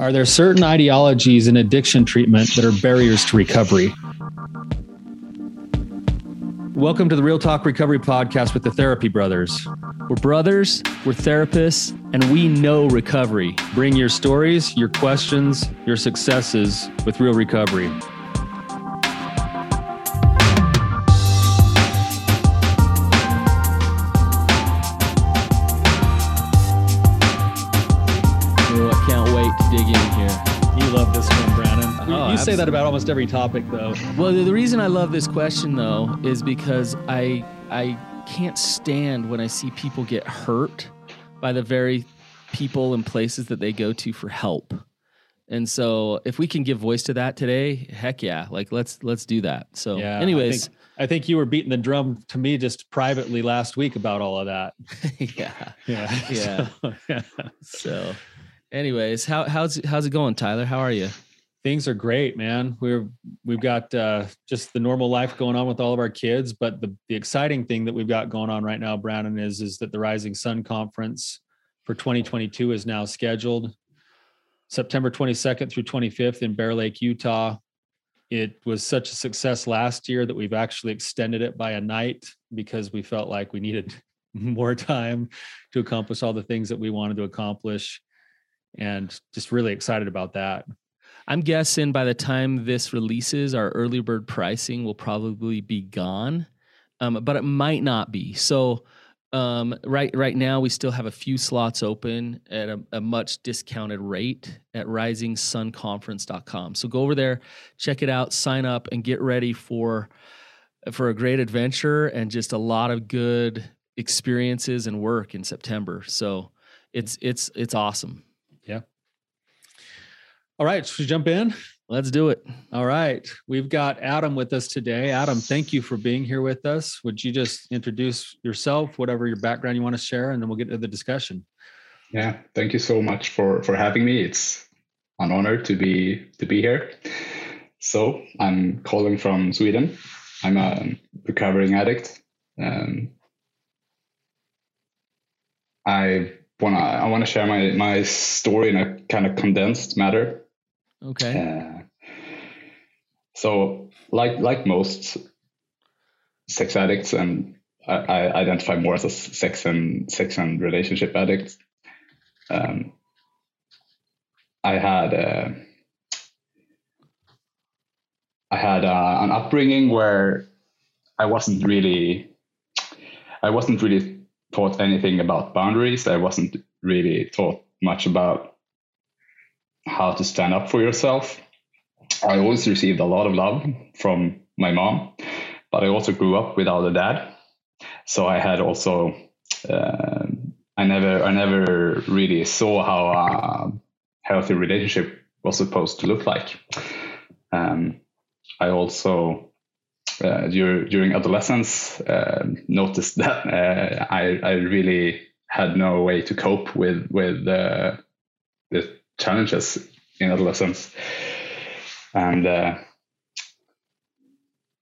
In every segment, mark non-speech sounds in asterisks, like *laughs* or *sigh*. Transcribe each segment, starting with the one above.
Are there certain ideologies in addiction treatment that are barriers to recovery? Welcome to the Real Talk Recovery Podcast with the Therapy Brothers. We're brothers, we're therapists, and we know recovery. Bring your stories, your questions, your successes with real recovery. Say that about almost every topic, though. Well, the reason I love this question, though, is because I I can't stand when I see people get hurt by the very people and places that they go to for help. And so, if we can give voice to that today, heck yeah! Like let's let's do that. So, yeah, anyways, I think, I think you were beating the drum to me just privately last week about all of that. *laughs* *laughs* yeah, yeah, yeah. *laughs* So, yeah. so, anyways, how how's how's it going, Tyler? How are you? Things are great, man. We're we've got uh, just the normal life going on with all of our kids, but the the exciting thing that we've got going on right now, Brannon, is is that the Rising Sun Conference for 2022 is now scheduled September 22nd through 25th in Bear Lake, Utah. It was such a success last year that we've actually extended it by a night because we felt like we needed *laughs* more time to accomplish all the things that we wanted to accomplish and just really excited about that. I'm guessing by the time this releases, our early bird pricing will probably be gone, um, but it might not be. So um, right right now, we still have a few slots open at a, a much discounted rate at risingsunconference.com. So go over there, check it out, sign up, and get ready for for a great adventure and just a lot of good experiences and work in September. So it's it's it's awesome. All right, should we jump in? Let's do it. All right. We've got Adam with us today. Adam, thank you for being here with us. Would you just introduce yourself, whatever your background you want to share, and then we'll get into the discussion. Yeah, thank you so much for for having me. It's an honor to be to be here. So I'm calling from Sweden. I'm a recovering addict. Um, I wanna I wanna share my my story in a kind of condensed matter. Okay. Uh, so, like like most sex addicts, and I, I, identify more as a sex and sex and relationship addict. Um, I had uh, I had uh, an upbringing where I wasn't really I wasn't really taught anything about boundaries. I wasn't really taught much about how to stand up for yourself. I always received a lot of love from my mom, but I also grew up without a dad. So I had also, uh, I never, I never really saw how a healthy relationship was supposed to look like. Um, I also, uh, during, during adolescence, uh, noticed *laughs* that uh, I, I really had no way to cope with with uh, the challenges in adolescence, and uh,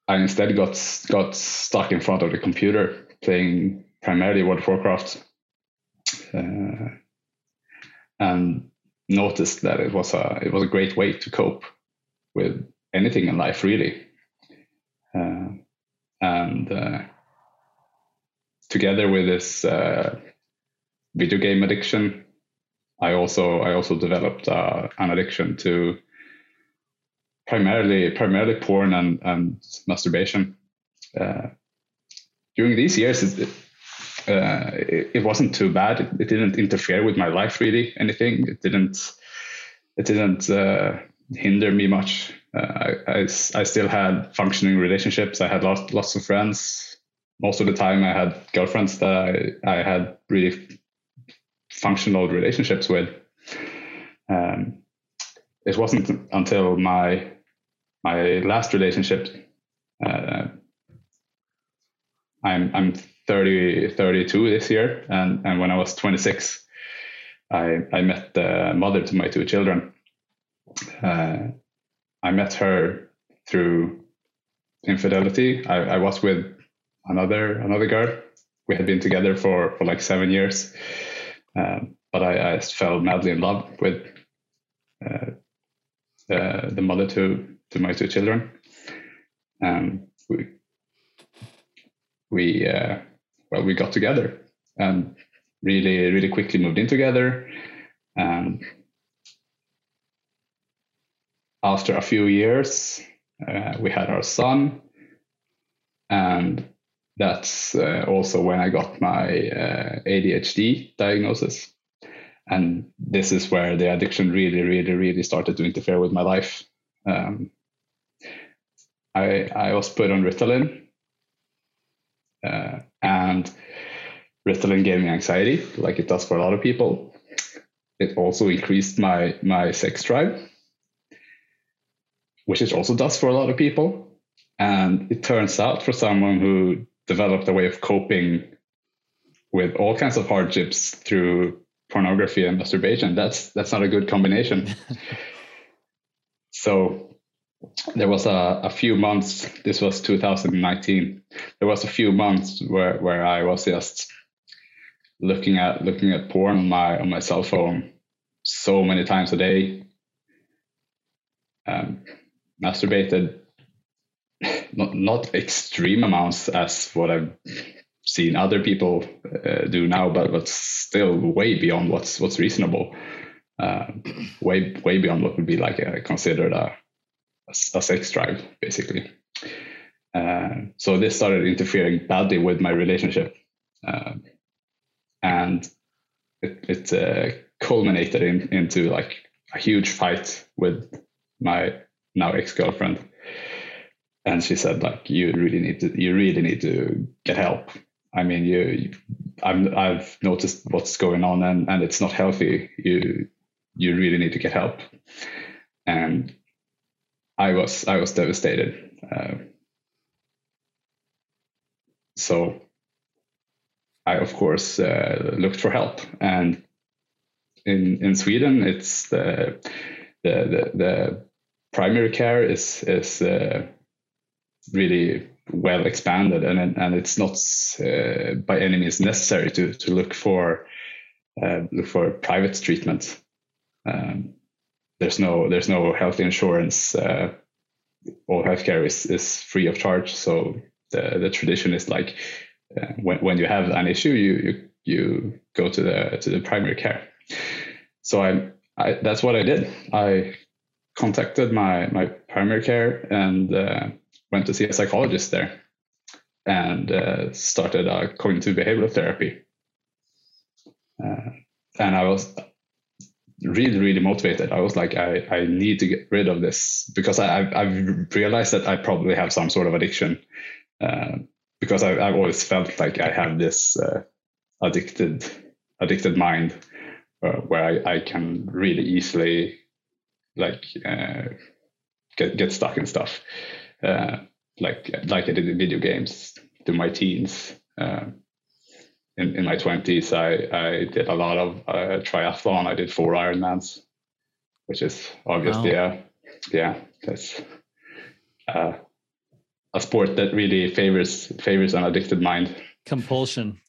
I instead got got stuck in front of the computer playing primarily World of Warcraft, uh, and noticed that it was a it was a great way to cope with anything in life, really, uh, and uh, together with this uh, video game addiction I also I also developed uh, an addiction to primarily primarily porn and and masturbation. Uh, during these years, it, uh, it, it, wasn't too bad. It, it, didn't interfere with my life really. Anything. It didn't. It didn't uh, hinder me much. Uh, I, I, I still had functioning relationships. I had lots lots of friends. Most of the time, I had girlfriends that I, I had really functional relationships with. Um, it wasn't until my my last relationship. Uh, I'm I'm 30 32 this year, and and when I was 26, I I met the mother to my two children. Uh, I met her through infidelity. I, I was with another another girl. We had been together for for like seven years, um, but I, I, fell madly in love with uh, uh, the mother to to my two children. And we we uh, well we got together and really really quickly moved in together. And after a few years, uh, we had our son, and that's uh, also when I got my uh, ADHD diagnosis. And this is where the addiction really, really, really started to interfere with my life. Um, I, I was put on Ritalin, uh, and Ritalin gave me anxiety, like it does for a lot of people. It also increased my my sex drive, which it also does for a lot of people. And it turns out for someone who developed a way of coping with all kinds of hardships through pornography and masturbation, that's that's not a good combination. *laughs* so there was a, a few months this was 2019 there was a few months where, where i was just looking at looking at porn on my on my cell phone so many times a day um, masturbated *laughs* not, not extreme amounts as what i've seen other people uh, do now but but still way beyond what's what's reasonable uh, way way beyond what would be like a, considered a a, sex drive, basically. Uh, so this started interfering badly with my relationship, uh, and it, it uh, culminated in, into like a huge fight with my now ex girlfriend. And she said, like, you really need to, you really need to get help. I mean, you, I'm, I've noticed what's going on, and, and it's not healthy. You, you really need to get help. And I was I was devastated. Uh, so I of course uh, looked for help, and in in Sweden it's the the the, the primary care is is uh, really well expanded, and and it's not uh, by any means necessary to to look for uh, look for private treatment. Um, there's no there's no health insurance. Uh, all healthcare is is free of charge. So the the tradition is like uh, when when you have an issue, you you you go to the to the primary care. So I, I that's what I did. I contacted my my primary care and uh, went to see a psychologist there, and uh, started a cognitive behavioral therapy. Uh, and I was really really motivated i was like i i need to get rid of this because i i've, I've realized that i probably have some sort of addiction uh, because I, have always felt like i have this uh, addicted addicted mind uh, where I, I can really easily like uh, get get stuck in stuff uh, like like i did in video games to my teens uh, in, in my 20s, I, I did a lot of uh, triathlon. I did four Ironmans, which is obviously wow. yeah, that's uh, a sport that really favors favors an addicted mind. Compulsion.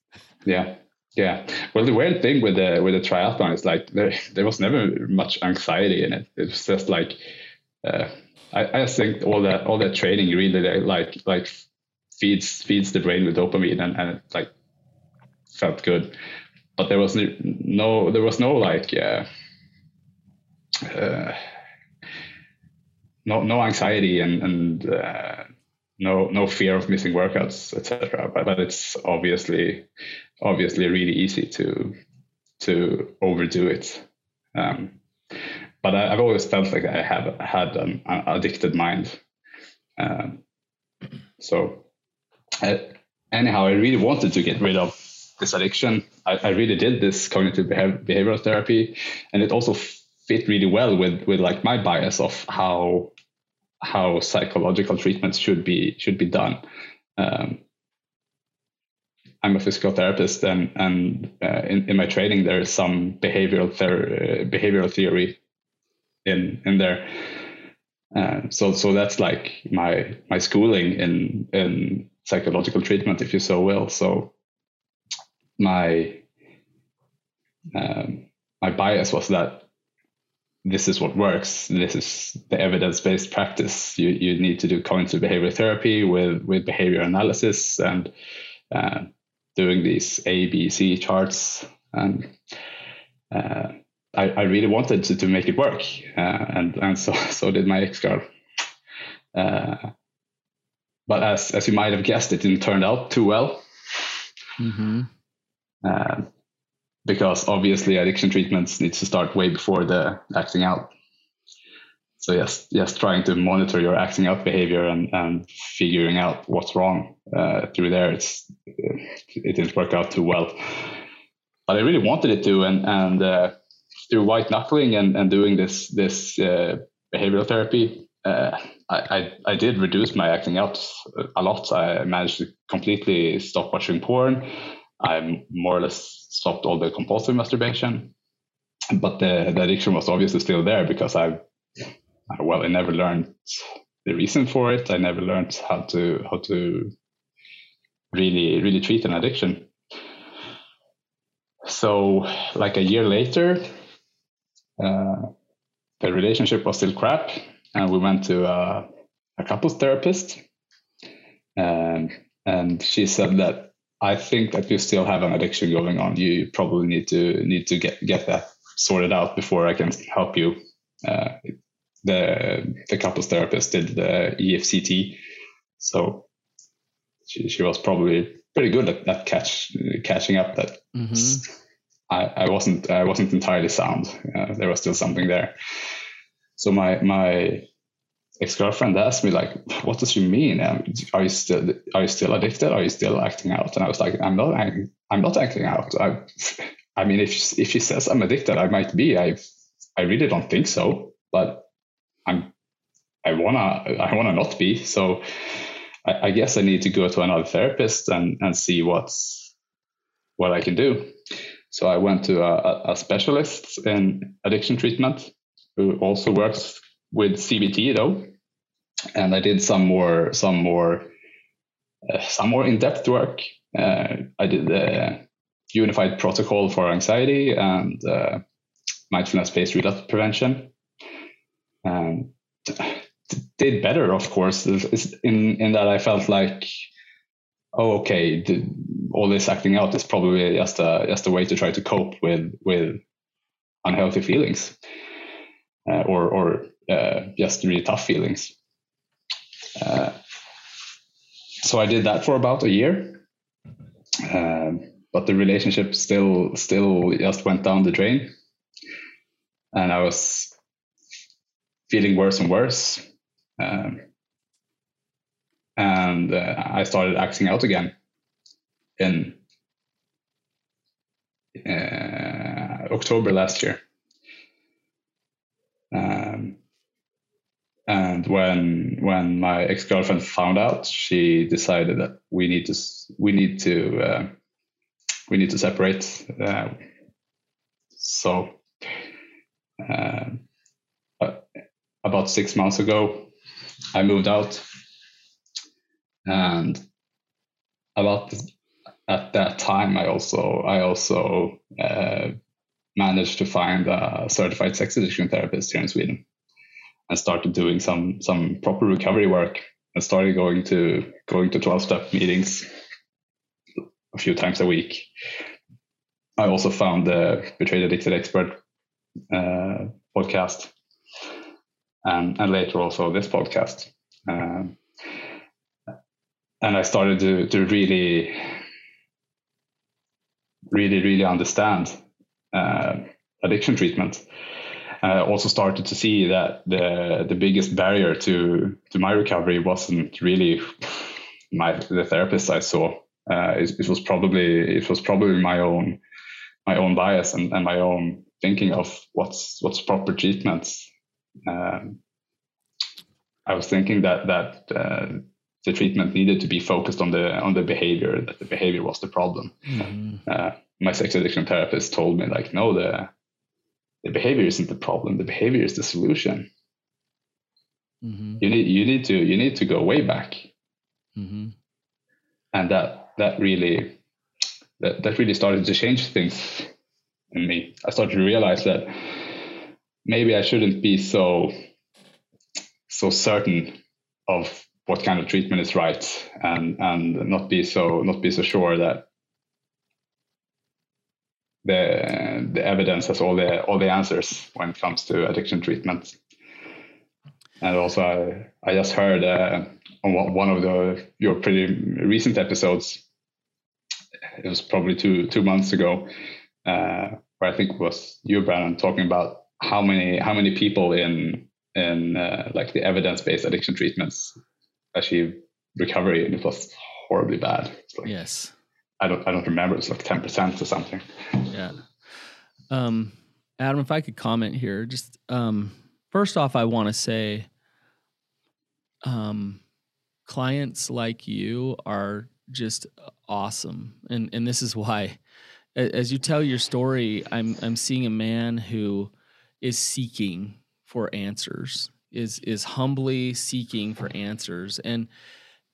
Yeah. Yeah. Well, the weird thing with the with the triathlon is like there, there was never much anxiety in it. It was just like uh, I, I think all that all that training really like like feeds feeds the brain with dopamine and, and like felt good. But there was no, there was no like, uh, uh, no no anxiety and and uh, no no fear of missing workouts, etc. But but it's obviously obviously really easy to to overdo it. Um, but I, have always felt like I have had an, an addicted mind. Um, so I, anyhow, I really wanted to get rid of this addiction. I, I really did this cognitive behavioral therapy, and it also fit really well with with like my bias of how how psychological treatments should be should be done. Um, I'm a physical therapist, and and uh, in, in my training there is some behavioral ther- behavioral theory in in there. Uh, so so that's like my my schooling in in psychological treatment, if you so will. So my um, my bias was that this is what works. This is the evidence-based practice. You you need to do cognitive behavior therapy with with behavior analysis and uh, doing these A, B, C charts. And uh, I, I really wanted to, to make it work, uh, and and so *laughs* so did my ex girl. Uh, but as as you might have guessed, it didn't turn out too well. Mm-hmm. Uh, because obviously addiction treatments needs to start way before the acting out. So yes, yes, trying to monitor your acting out behavior and, and figuring out what's wrong uh, through there, it's it didn't work out too well. But I really wanted it to, and and uh, through white knuckling and, and doing this this uh, behavioral therapy, uh, I, I, I did reduce my acting out a lot. I managed to completely stop watching porn. I more or less stopped all the compulsive masturbation, but the, the addiction was obviously still there because I, well, I never learned the reason for it. I never learned how to how to really really treat an addiction. So, like a year later, uh, the relationship was still crap, and we went to a, a couples therapist, and and she said that I think that you still have an addiction going on. You probably need to need to get get that sorted out before I can help you. Uh, the the couples therapist did the EFCT, so she, she was probably pretty good at, that catch catching up that mm-hmm. I, I wasn't I wasn't entirely sound. Uh, there was still something there. So my my ex-girlfriend asked me like what does she mean? Um, are you still are you still addicted? Are you still acting out? And i was like i'm not i'm not acting out. I i mean if if she says i'm addicted i might be. I i really don't think so but i'm i wanna i wanna not be. So i, I guess i need to go to another therapist and and see what's what i can do so i went to a, a specialist in addiction treatment who also works with CBT though, and I did some more some more uh, some more in depth work. Uh, I did the unified protocol for anxiety and uh, mindfulness based relapse prevention. And did better, of course, in in that I felt like, oh, okay, the, all this acting out is probably just a just a way to try to cope with with unhealthy feelings, uh, or or uh, just really tough feelings. Uh, so I did that for about a year, um, but the relationship still still just went down the drain, and I was feeling worse and worse. Um, and uh, I started acting out again in uh, October last year. Um, and when when my ex girlfriend found out, she decided that we need to we need to uh, we need to separate. Uh, so uh, about six months ago, I moved out, and about at that time, I also I also uh, managed to find a certified sex addiction therapist here in Sweden and started doing some some proper recovery work and started going to going to 12 step meetings a few times a week. I also found the Betrayed Addicted Expert uh, podcast and, and later also this podcast. Um, and I started to, to really, really, really understand uh, addiction treatment uh, also started to see that the the biggest barrier to to my recovery wasn't really my the therapist I saw. Uh, it, it, was probably it was probably my own my own bias and, and my own thinking of what's what's proper treatments. Um, I was thinking that that uh, the treatment needed to be focused on the on the behavior that the behavior was the problem. Mm. my sex addiction therapist told me like no the the behavior isn't the problem the behavior is the solution mm-hmm. you need you need to you need to go way back mm-hmm. and that that really that, that really started to change things in me i started to realize that maybe I shouldn't be so so certain of what kind of treatment is right and and not be so not be so sure that the the evidence has all the all the answers when it comes to addiction treatment. And also, I, I just heard uh, on one of the your pretty recent episodes. It was probably two two months ago, uh, where I think it was you, Brannon, talking about how many how many people in in uh, like the evidence based addiction treatments achieve recovery, and it was horribly bad. Like, yes, I don't I don't remember. It's like ten percent or something. Yeah. Um, Adam, if I could comment here, just um, first off, I want to say, um, clients like you are just awesome, and and this is why, as you tell your story, I'm I'm seeing a man who is seeking for answers, is is humbly seeking for answers, and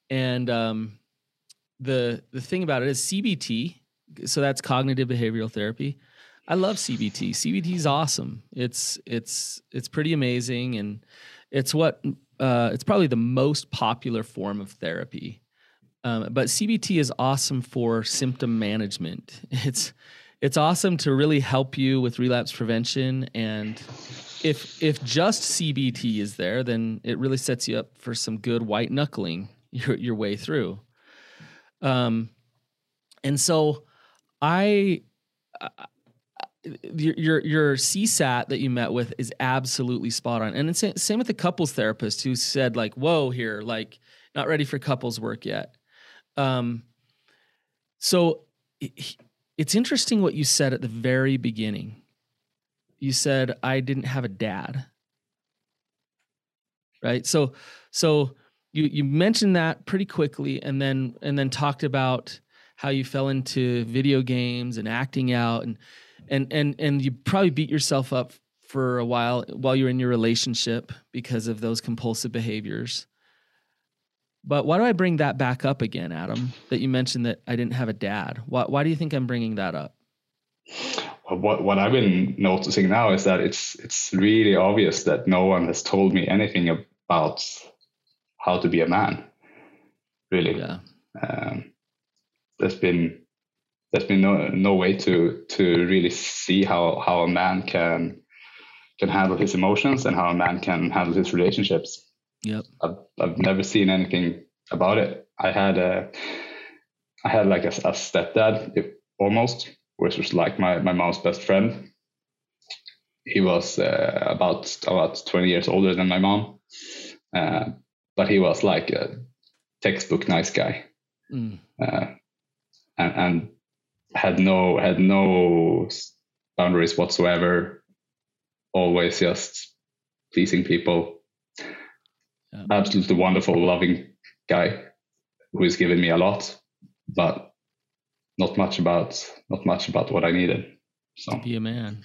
and um the the thing about it is CBT, so that's cognitive behavioral therapy. I love CBT. CBT is awesome. It's it's it's pretty amazing, and it's what uh, it's probably the most popular form of therapy. Um, but CBT is awesome for symptom management. *laughs* It's it's awesome to really help you with relapse prevention, and if if just CBT is there, then it really sets you up for some good white knuckling *laughs* your your way through. Um, and so I, your, your your CSAT that you met with is absolutely spot on, and it's same with the couples therapist who said like, "Whoa, here, like, not ready for couples work yet." Um, so it's interesting what you said at the very beginning. You said I didn't have a dad, right? So so you you mentioned that pretty quickly and then and then talked about how you fell into video games and acting out and and and and you probably beat yourself up for a while while you're in your relationship because of those compulsive behaviors. But why do I bring that back up again, Adam? That you mentioned that I didn't have a dad. Why, why do you think I'm bringing that up? Well, what what I've been noticing now is that it's it's really obvious that no one has told me anything about how to be a man. Really, yeah. Um, there's been there's been no no way to to really see how how a man can can handle his emotions and how a man can handle his relationships. Yep. I've I've never seen anything about it. I had a I had like a, a stepdad, if, almost, which was like my my mom's best friend. He was uh, about about 20 years older than my mom. Uh, but he was like a textbook nice guy, mm. uh, and, and, had no had no boundaries whatsoever. Always just pleasing people. Yeah. Absolutely wonderful, loving guy who has given me a lot, but not much about not much about what I needed. So be a man.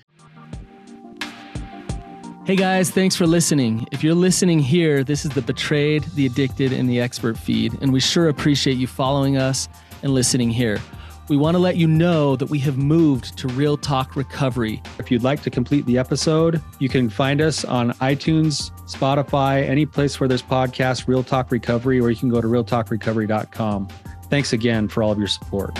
Hey guys, thanks for listening. If you're listening here, this is the Betrayed, the Addicted, and the Expert feed, and we sure appreciate you following us and listening here. We want to let you know that we have moved to Real Talk Recovery. If you'd like to complete the episode, you can find us on iTunes, Spotify, any place where there's podcasts, Real Talk Recovery, or you can go to realtalkrecovery.com. Thanks again for all of your support.